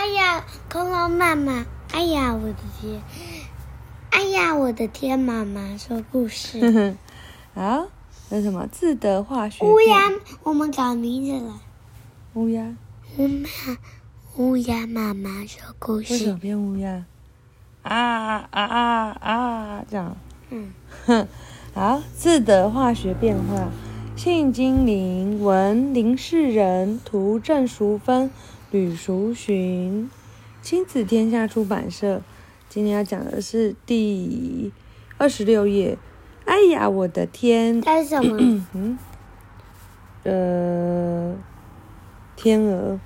哎呀，恐龙妈妈！哎呀，我的天！哎呀，我的天！妈妈说故事。啊，那什么自得化学？乌鸦，我们找名字了。乌鸦。乌妈，乌鸦妈妈说故事。为什么变乌鸦？啊啊啊啊！这样。嗯。哼，好，自得化学变化。信精灵，文林世仁，图郑淑芬。吕淑洵，亲子天下出版社。今天要讲的是第二十六页。哎呀，我的天！这是什么？嗯，呃，天鹅。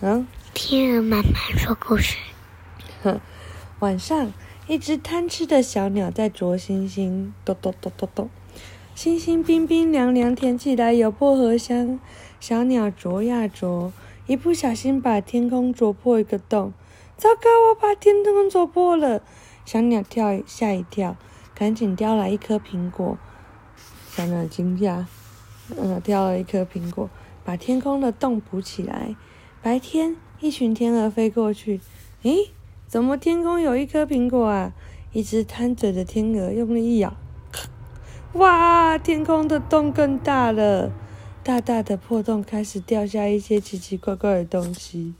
嗯，天鹅妈妈说故事。哼，晚上，一只贪吃的小鸟在啄星星，咚咚咚咚咚。星星冰冰凉凉，甜起来有薄荷香。小鸟啄呀啄。一不小心把天空啄破一个洞，糟糕！我把天空啄破了。小鸟跳吓一跳，赶紧叼来一颗苹果。小鸟惊讶，嗯，叼了一颗苹果，把天空的洞补起来。白天，一群天鹅飞过去，诶，怎么天空有一颗苹果啊？一只贪嘴的天鹅用力一咬，哇！天空的洞更大了。大大的破洞开始掉下一些奇奇怪怪的东西，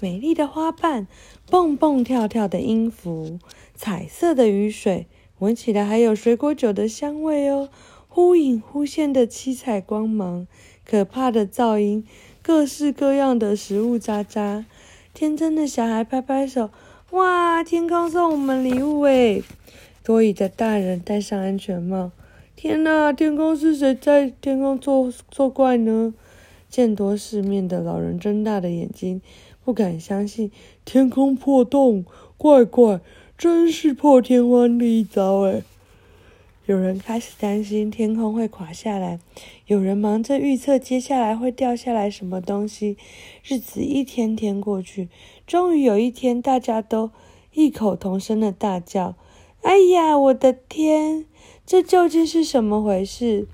美丽的花瓣，蹦蹦跳跳的音符，彩色的雨水，闻起来还有水果酒的香味哦。忽隐忽现的七彩光芒，可怕的噪音，各式各样的食物渣渣。天真的小孩拍拍手，哇！天空送我们礼物诶！多疑的大人戴上安全帽。天哪！天空是谁在天空作作怪呢？见多世面的老人睁大的眼睛，不敢相信天空破洞，怪怪，真是破天荒的一遭哎！有人开始担心天空会垮下来，有人忙着预测接下来会掉下来什么东西。日子一天天过去，终于有一天，大家都异口同声的大叫：“哎呀，我的天！”这究竟是什么回事？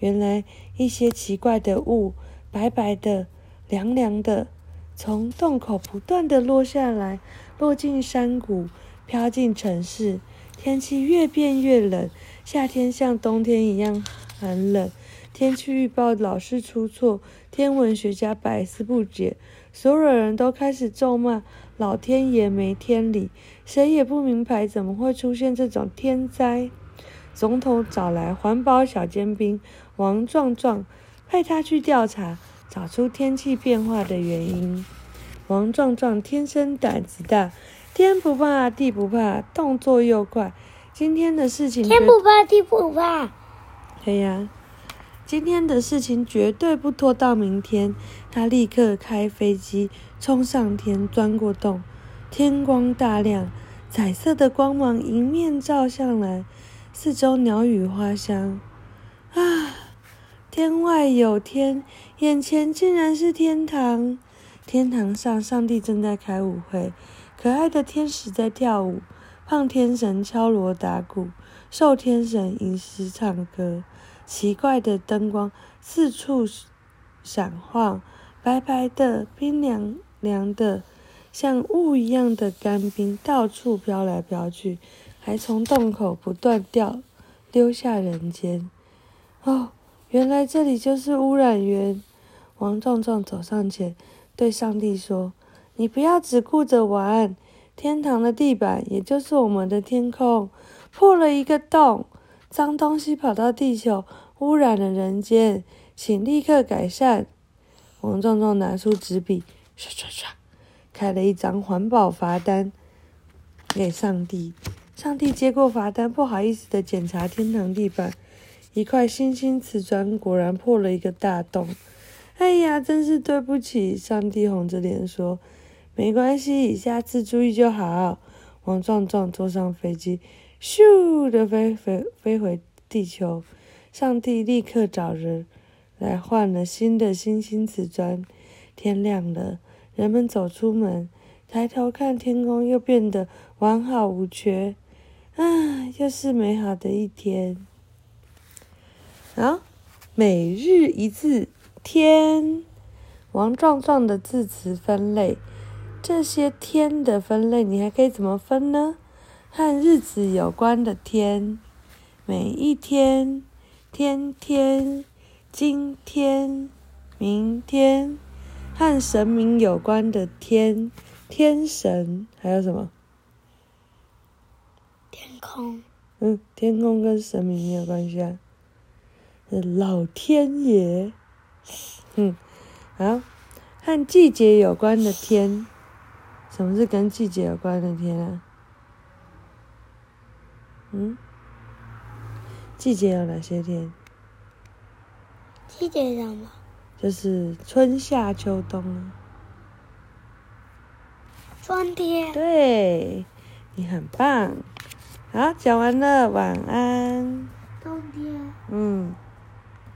原来一些奇怪的雾，白白的、凉凉的，从洞口不断的落下来，落进山谷，飘进城市。天气越变越冷，夏天像冬天一样寒冷。天气预报老是出错，天文学家百思不解，所有人都开始咒骂老天爷没天理，谁也不明白怎么会出现这种天灾。总统找来环保小尖兵王壮壮，派他去调查，找出天气变化的原因。王壮壮天生胆子大，天不怕地不怕，动作又快。今天的事情，天不怕地不怕。对呀，今天的事情绝对不拖到明天。他立刻开飞机冲上天，钻过洞，天光大亮，彩色的光芒迎面照上来。四周鸟语花香，啊！天外有天，眼前竟然是天堂。天堂上，上帝正在开舞会，可爱的天使在跳舞，胖天神敲锣打鼓，瘦天神吟诗唱歌。奇怪的灯光四处闪晃，白白的，冰凉凉的，像雾一样的干冰到处飘来飘去。还从洞口不断掉，溜下人间。哦，原来这里就是污染源。王壮壮走上前，对上帝说：“你不要只顾着玩，天堂的地板，也就是我们的天空，破了一个洞，脏东西跑到地球，污染了人间，请立刻改善。”王壮壮拿出纸笔，刷刷刷，开了一张环保罚单给上帝。上帝接过罚单，不好意思地检查天堂地板，一块星星瓷砖果然破了一个大洞。哎呀，真是对不起！上帝红着脸说：“没关系，下次注意就好。”王壮壮坐上飞机，咻的飞飞飞回地球。上帝立刻找人来换了新的星星瓷砖。天亮了，人们走出门，抬头看天空，又变得完好无缺。啊，又是美好的一天。好，每日一字天。王壮壮的字词分类：这些天的分类，你还可以怎么分呢？和日子有关的天，每一天、天天、今天、明天；和神明有关的天，天神，还有什么？天空。嗯，天空跟神明没有关系啊，是老天爷。嗯，好，和季节有关的天，什么是跟季节有关的天啊？嗯，季节有哪些天？季节什么？就是春夏秋冬啊。春天。对，你很棒。好，讲完了，晚安。冬天。嗯。